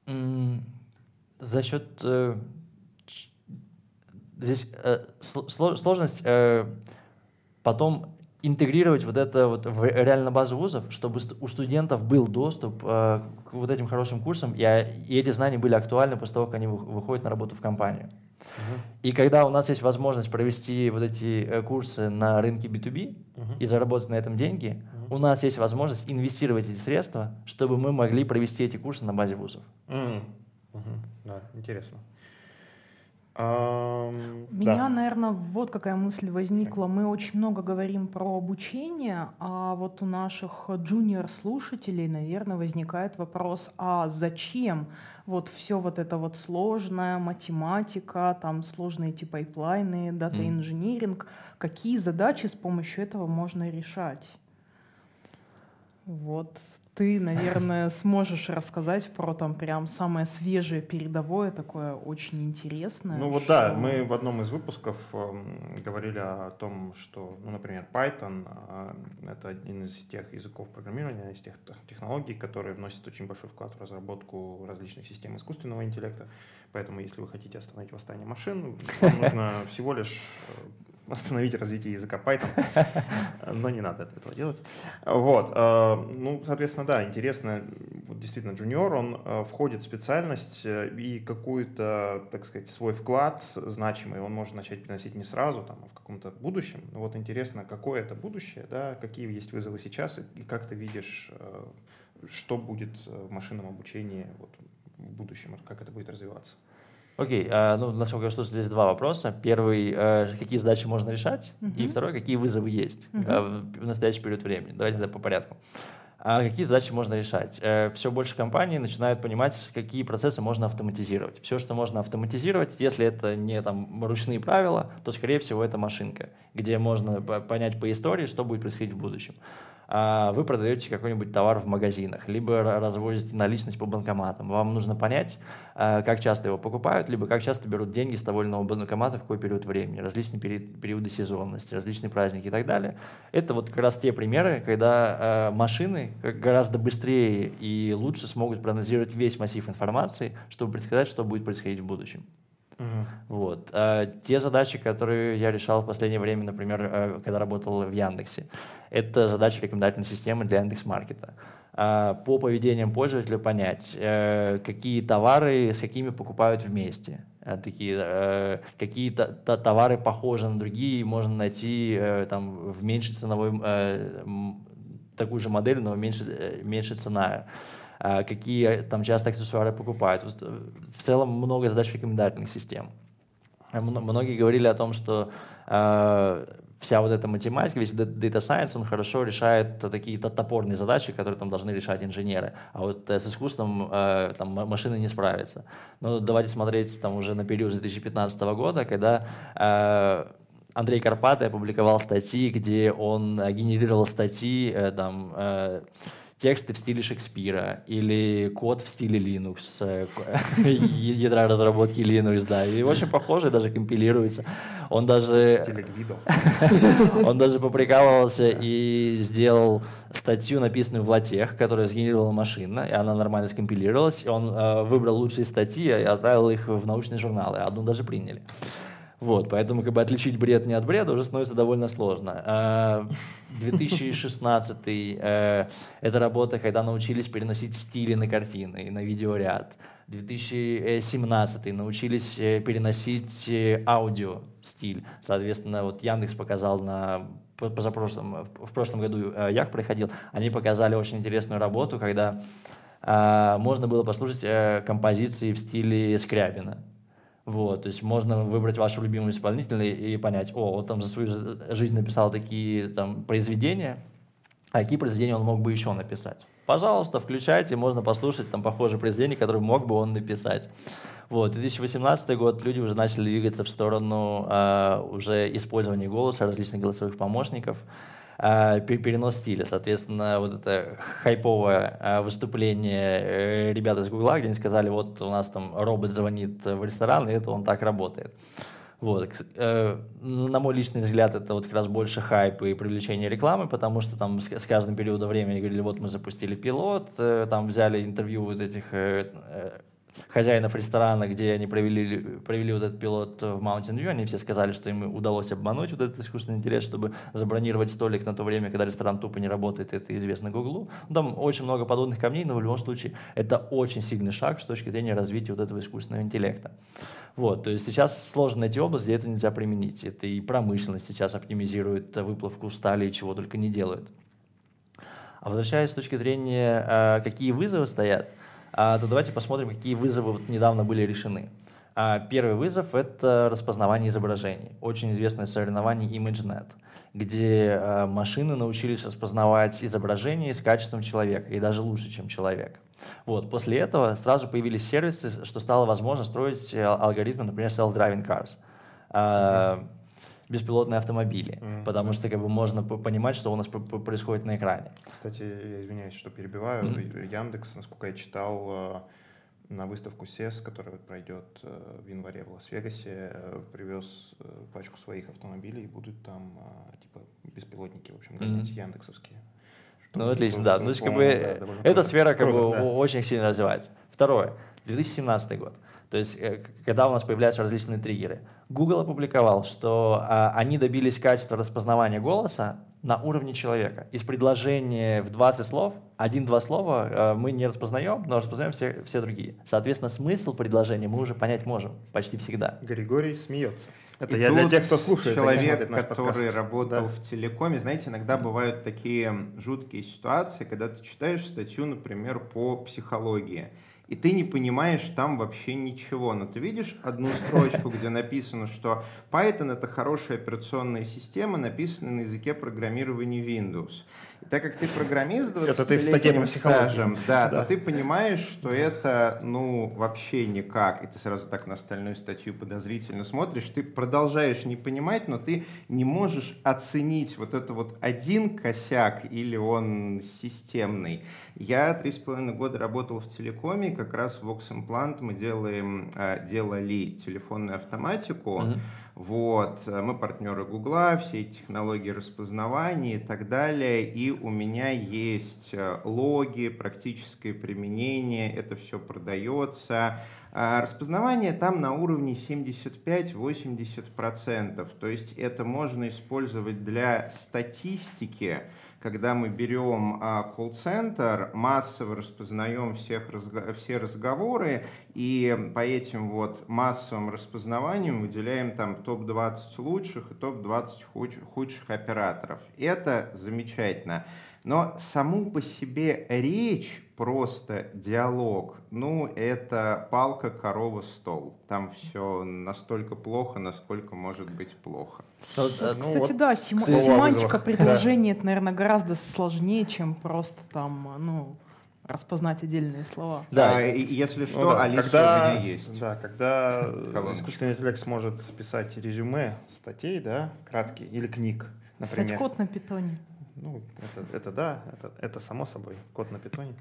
За счет э, здесь э, сложность потом интегрировать вот это вот в реально базу вузов, чтобы у студентов был доступ э, к вот этим хорошим курсам, и, а, и эти знания были актуальны после того, как они выходят на работу в компанию. Uh-huh. И когда у нас есть возможность провести вот эти э, курсы на рынке B2B uh-huh. и заработать на этом деньги, uh-huh. у нас есть возможность инвестировать эти средства, чтобы мы могли провести эти курсы на базе вузов. Uh-huh. Uh-huh. Да, интересно. У меня, да. наверное, вот какая мысль возникла. Мы очень много говорим про обучение, а вот у наших junior -слушателей, наверное, возникает вопрос, а зачем вот все вот это вот сложная математика, там сложные эти пайплайны, data engineering, м. какие задачи с помощью этого можно решать? Вот ты, наверное, сможешь рассказать про там прям самое свежее передовое, такое очень интересное. Ну вот да, мы в одном из выпусков э, говорили о том, что, ну, например, Python э, это один из тех языков программирования, из тех технологий, которые вносят очень большой вклад в разработку различных систем искусственного интеллекта. Поэтому, если вы хотите остановить восстание машин, вам нужно всего лишь э, остановить развитие языка Python, но не надо этого делать. Вот, э, ну, соответственно, да, интересно, действительно джуниор, он э, входит в специальность э, и какую-то, так сказать, свой вклад значимый он может начать приносить не сразу, там, а в каком-то будущем. Но вот интересно, какое это будущее, да, какие есть вызовы сейчас и, как ты видишь, что будет в машинном обучении вот, в будущем, как это будет развиваться. Окей, okay, ну, насколько я слышу, здесь два вопроса. Первый, какие задачи можно решать, uh-huh. и второй, какие вызовы есть uh-huh. в настоящий период времени. Давайте это по порядку. А какие задачи можно решать? Э, Все больше компаний начинают понимать, какие процессы можно автоматизировать. Все, что можно автоматизировать, если это не там, ручные правила, то, скорее всего, это машинка, где можно понять по истории, что будет происходить в будущем. А, вы продаете какой-нибудь товар в магазинах, либо развозите наличность по банкоматам. Вам нужно понять, а, как часто его покупают, либо как часто берут деньги с того или иного банкомата, в какой период времени, различные периоды сезонности, различные праздники и так далее. Это вот как раз те примеры, когда а, машины гораздо быстрее и лучше смогут проанализировать весь массив информации, чтобы предсказать, что будет происходить в будущем. Uh-huh. Вот. А, те задачи, которые я решал в последнее время, например, когда работал в Яндексе, это задача рекомендательной системы для Яндекс.Маркета. А, по поведениям пользователя понять, э, какие товары с какими покупают вместе. А, такие, э, какие товары похожи на другие, можно найти э, там, в меньшей ценовой, такую же модель, но меньше, меньше цена какие там часто аксессуары покупают. В целом много задач рекомендательных систем. Многие говорили о том, что вся вот эта математика, весь data science, он хорошо решает такие топорные задачи, которые там должны решать инженеры. А вот с искусством э, там машины не справятся. Но давайте смотреть там уже на период 2015 года, когда э, Андрей Карпатый опубликовал статьи, где он генерировал статьи э, там, тексты в стиле Шекспира или код в стиле Linux, э, ядра разработки Linux, да, и очень похоже, даже компилируется. Он даже... Он даже поприкалывался и сделал статью, написанную в латех, которая сгенерировала машина, и она нормально скомпилировалась, и он э, выбрал лучшие статьи и отправил их в научные журналы, одну даже приняли. Вот, поэтому как бы отличить бред не от бреда уже становится довольно сложно. 2016 а, э, это работа, когда научились переносить стили на картины и на видеоряд. 2017 научились э, переносить э, аудио стиль. Соответственно, вот Яндекс показал на позапрошлом, в прошлом году Як проходил, они показали очень интересную работу, когда а, можно было послушать композиции в стиле Скрябина. Вот, то есть можно выбрать вашего любимого исполнителя и понять, о, он там за свою жизнь написал такие там произведения, а какие произведения он мог бы еще написать. Пожалуйста, включайте, можно послушать там похожие произведения, которые мог бы он написать. Вот, 2018 год люди уже начали двигаться в сторону э, уже использования голоса, различных голосовых помощников. А, перенос стиля. Соответственно, вот это хайповое а, выступление э, ребят из Гугла, где они сказали, вот у нас там робот звонит в ресторан, и это он так работает. Вот. Э, на мой личный взгляд, это вот как раз больше хайп и привлечение рекламы, потому что там с, каждым периодом времени говорили, вот мы запустили пилот, э, там взяли интервью вот этих хозяинов ресторана, где они провели, провели вот этот пилот в Mountain View, они все сказали, что им удалось обмануть вот этот искусственный интеллект, чтобы забронировать столик на то время, когда ресторан тупо не работает, это известно Гуглу. Там очень много подводных камней, но в любом случае это очень сильный шаг с точки зрения развития вот этого искусственного интеллекта. Вот, то есть сейчас сложно найти область, где это нельзя применить. Это и промышленность сейчас оптимизирует выплавку стали и чего только не делают. А возвращаясь с точки зрения, э, какие вызовы стоят – то давайте посмотрим, какие вызовы вот недавно были решены. А, первый вызов – это распознавание изображений. Очень известное соревнование ImageNet, где а, машины научились распознавать изображения с качеством человека, и даже лучше, чем человек. Вот. После этого сразу появились сервисы, что стало возможно строить э, алгоритмы, например, self-driving cars. Беспилотные автомобили, mm-hmm. потому что как бы можно понимать, что у нас происходит на экране. Кстати, я извиняюсь, что перебиваю. Mm-hmm. Яндекс, насколько я читал, э, на выставку CES, которая пройдет э, в январе в Лас-Вегасе, э, привез пачку своих автомобилей, и будут там типа беспилотники, в общем, гонять mm-hmm. яндексовские. Ну, отлично, да. Ну, то есть, как бы, эта сфера как бы очень сильно развивается. Второе. 2017 год. То есть, э, когда у нас появляются различные триггеры. Google опубликовал, что а, они добились качества распознавания голоса на уровне человека. Из предложения в 20 слов, один-два слова э, мы не распознаем, но распознаем все, все другие. Соответственно, смысл предложения мы уже понять можем почти всегда. Григорий смеется. Это и я для тех, кто слушает. Человек, который подкаст. работал да. в телекоме, знаете, иногда бывают такие жуткие ситуации, когда ты читаешь статью, например, по психологии и ты не понимаешь там вообще ничего. Но ты видишь одну строчку, где написано, что Python — это хорошая операционная система, написанная на языке программирования Windows. И так как ты программист, это ты в статье по стажем, да, да, то ты понимаешь, что это, ну, вообще никак. И ты сразу так на остальную статью подозрительно смотришь, ты продолжаешь не понимать, но ты не можешь оценить вот это вот один косяк или он системный. Я три с половиной года работал в телекоме, как раз в Vox Implant мы делаем, э, делали телефонную автоматику. Uh-huh. Вот, э, мы партнеры Гугла, все эти технологии распознавания и так далее. И у меня есть э, логи, практическое применение, это все продается. А распознавание там на уровне 75-80%. То есть это можно использовать для статистики, когда мы берем а, колл-центр, массово распознаем всех, все разговоры и по этим вот массовым распознаваниям выделяем там топ-20 лучших и топ-20 худших операторов. Это замечательно. Но саму по себе речь, просто диалог, ну, это палка, корова, стол. Там все настолько плохо, насколько может быть плохо. Ну, Кстати, ну, вот да, сем... семантика предложения, да. это, наверное, гораздо сложнее, чем просто там, ну, распознать отдельные слова. Да, а, и, если что, ну, да. Алиса когда, есть. Да, когда искусственный интеллект сможет писать резюме статей, да, краткие, или книг, например. Писать код на питоне. Ну, это, это да, это, это само собой, код на питоне.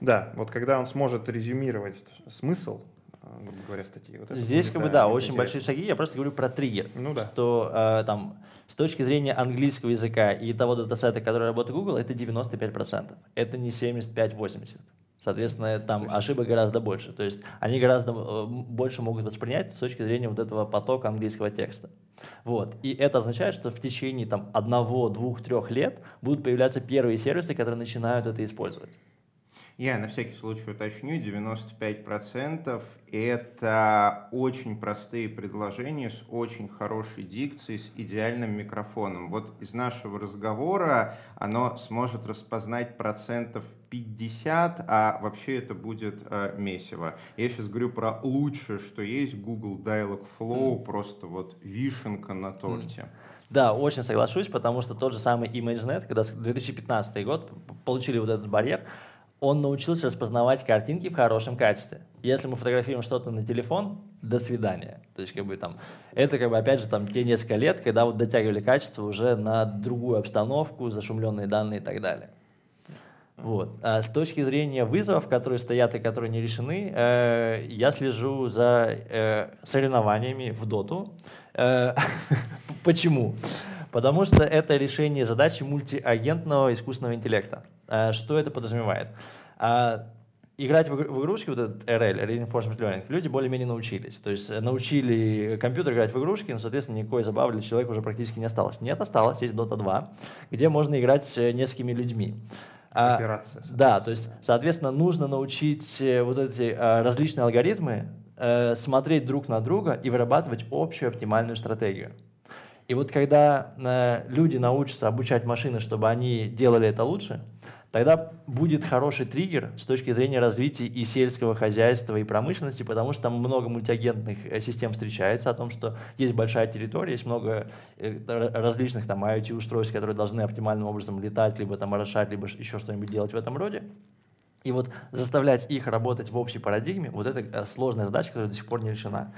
Да, вот когда он сможет резюмировать смысл, а, грубо говоря, статьи. Вот Здесь, как бы, да, очень интересно. большие шаги. Я просто говорю про триггер. Ну да. Что э, там с точки зрения английского языка и того датасета, который работает Google, это 95%. Это не 75-80%. Соответственно, там ошибок гораздо больше. То есть они гораздо э, больше могут воспринять с точки зрения вот этого потока английского текста. Вот. И это означает, что в течение там, одного, двух, трех лет будут появляться первые сервисы, которые начинают это использовать. Я на всякий случай уточню, 95% это очень простые предложения с очень хорошей дикцией, с идеальным микрофоном. Вот из нашего разговора оно сможет распознать процентов 50, а вообще это будет э, месиво. Я сейчас говорю про лучшее, что есть, Google Dialog Flow, mm. просто вот вишенка на торте. Mm. Да, очень соглашусь, потому что тот же самый ImageNet, когда 2015 год получили вот этот барьер, он научился распознавать картинки в хорошем качестве. Если мы фотографируем что-то на телефон, до свидания. То есть, как бы там, это, как бы, опять же, там, те несколько лет, когда вот дотягивали качество уже на другую обстановку, зашумленные данные и так далее. Вот. А с точки зрения вызовов, которые стоят и которые не решены, э, я слежу за э, соревнованиями в доту. Э, почему? Потому что это решение задачи мультиагентного искусственного интеллекта. Э, что это подразумевает? А, играть в игрушки, вот этот RL, Reinforcement Learning, люди более-менее научились. То есть научили компьютер играть в игрушки, но, соответственно, никакой забавы для человека уже практически не осталось. Нет, осталось, есть Dota 2, где можно играть с несколькими людьми. А, Операция. Да, то есть, соответственно, нужно научить э, вот эти а, различные алгоритмы э, смотреть друг на друга и вырабатывать общую оптимальную стратегию. И вот когда э, люди научатся обучать машины, чтобы они делали это лучше, тогда будет хороший триггер с точки зрения развития и сельского хозяйства, и промышленности, потому что там много мультиагентных э, систем встречается о том, что есть большая территория, есть много э, различных там IoT-устройств, которые должны оптимальным образом летать, либо там орошать, либо еще что-нибудь делать в этом роде. И вот заставлять их работать в общей парадигме, вот это э, сложная задача, которая до сих пор не решена.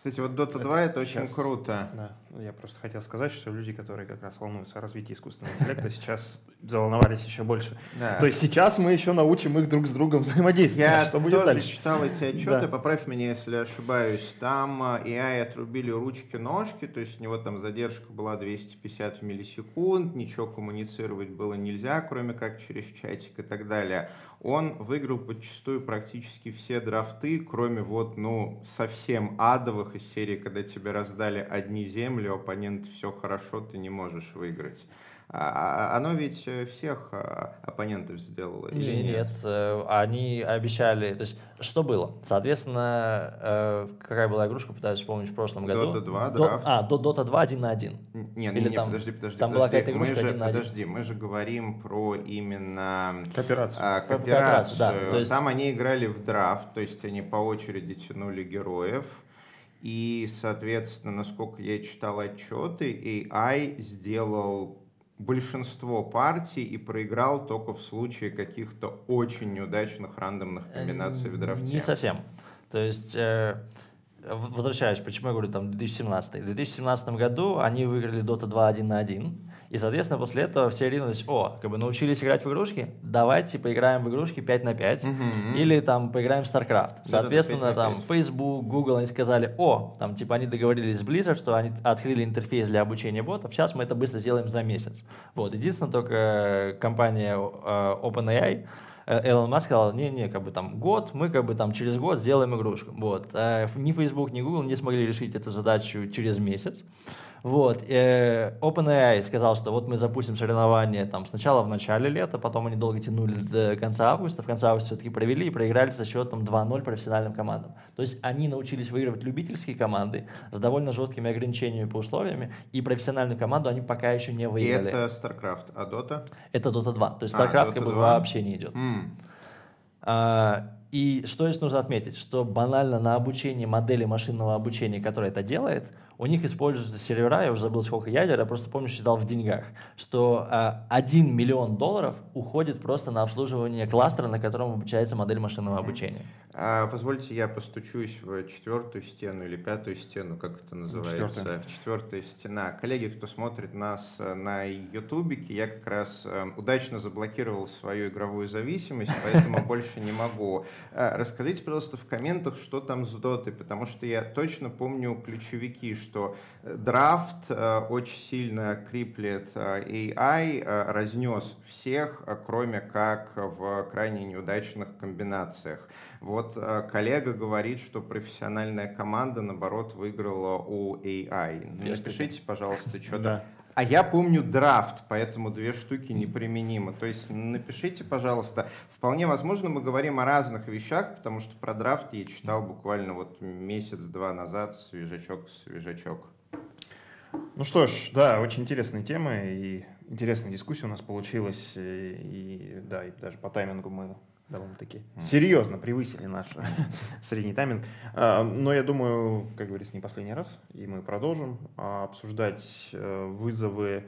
Кстати, вот Dota 2 это, это очень сейчас, круто. Да, я просто хотел сказать, что люди, которые как раз волнуются о развитии искусственного интеллекта, сейчас заволновались еще больше. Да. То есть сейчас мы еще научим их друг с другом взаимодействовать. Я что будет дальше? читал эти отчеты, да. поправь меня, если ошибаюсь. Там AI э, отрубили ручки-ножки, то есть у него там задержка была 250 миллисекунд, ничего коммуницировать было нельзя, кроме как через чатик и так далее. Он выиграл подчастую практически все драфты, кроме вот, ну, совсем адовых из серии, когда тебе раздали одни земли, оппонент все хорошо, ты не можешь выиграть. А, а, оно ведь э, всех а, оппонентов сделало или нет? Нет, э, они обещали, то есть что было? Соответственно, э, какая была игрушка, пытаюсь вспомнить в прошлом году. Dota 2, До, драфт. А, Dota 2 один на один. Нет, или не, там, подожди, подожди. Там подожди. была какая-то игрушка мы же, один. Подожди, мы же говорим про именно... Кооперацию. А, кооперацию. Да, то есть... Там они играли в драфт, то есть они по очереди тянули героев. И, соответственно, насколько я читал отчеты, AI сделал большинство партий и проиграл только в случае каких-то очень неудачных рандомных э, комбинаций в драфте. Не совсем. То есть, э, возвращаясь, почему я говорю там 2017. В 2017 году они выиграли Dota 2 1 на 1. И, соответственно, после этого все ринулись, о, как бы научились играть в игрушки, давайте поиграем в игрушки 5 на 5, угу. или там поиграем в StarCraft. Соответственно, там Facebook, Google, они сказали, о, там типа они договорились с Blizzard, что они открыли интерфейс для обучения ботов, сейчас мы это быстро сделаем за месяц. Вот, единственное, только э, компания э, OpenAI э, Элон Маск сказал, не-не, как бы там год, мы как бы там через год сделаем игрушку. Вот. Ни Facebook, ни Google не смогли решить эту задачу через месяц. Вот. Э, OpenAI сказал, что вот мы запустим соревнования там сначала в начале лета, потом они долго тянули до конца августа, в конце августа все-таки провели и проиграли со счетом 2-0 профессиональным командам. То есть они научились выигрывать любительские команды с довольно жесткими ограничениями по условиям, и профессиональную команду они пока еще не выиграли. И это StarCraft, а Dota? Это Dota 2. То есть StarCraft а, как бы вообще не идет. Mm. А, и что здесь нужно отметить, что банально на обучении модели машинного обучения, которая это делает, у них используются сервера, я уже забыл, сколько ядер, я просто помню, считал в деньгах, что э, 1 миллион долларов уходит просто на обслуживание кластера, на котором обучается модель машинного обучения. А, позвольте, я постучусь в четвертую стену или пятую стену, как это называется? Четвертая. Четвертая стена. Коллеги, кто смотрит нас э, на ютубике, я как раз э, удачно заблокировал свою игровую зависимость, поэтому больше не могу. Э, расскажите, пожалуйста, в комментах, что там с дотой, потому что я точно помню ключевики, что драфт очень сильно криплет AI, разнес всех, кроме как в крайне неудачных комбинациях. Вот э, коллега говорит, что профессиональная команда, наоборот, выиграла у AI. Напишите, пожалуйста, что-то. Да. А я помню драфт, поэтому две штуки неприменимы. То есть напишите, пожалуйста. Вполне возможно, мы говорим о разных вещах, потому что про драфт я читал буквально вот месяц-два назад, свежачок, свежачок. Ну что ж, да, очень интересная тема и интересная дискуссия у нас получилась. И, и да, и даже по таймингу мы довольно-таки серьезно превысили наш средний тайминг. А, но я думаю, как говорится, не последний раз, и мы продолжим а, обсуждать э, вызовы,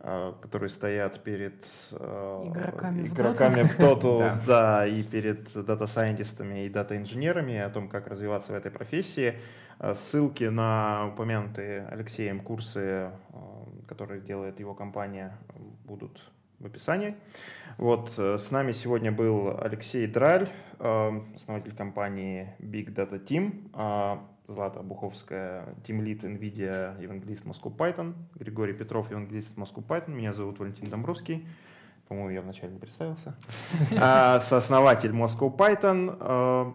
а, которые стоят перед игроками, игроками в доту, да. да, и перед дата-сайентистами и дата-инженерами, о том, как развиваться в этой профессии. Ссылки на упомянутые Алексеем курсы, которые делает его компания, будут в описании. Вот, э, с нами сегодня был Алексей Драль, э, основатель компании Big Data Team, а Злата Буховская, Team Lead NVIDIA, евангелист Moscow Python, Григорий Петров, евангелист Moscow Python, меня зовут Валентин Домбровский, по-моему, я вначале не представился, а, сооснователь Moscow Python. Э,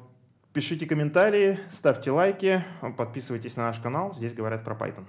пишите комментарии, ставьте лайки, подписывайтесь на наш канал, здесь говорят про Python.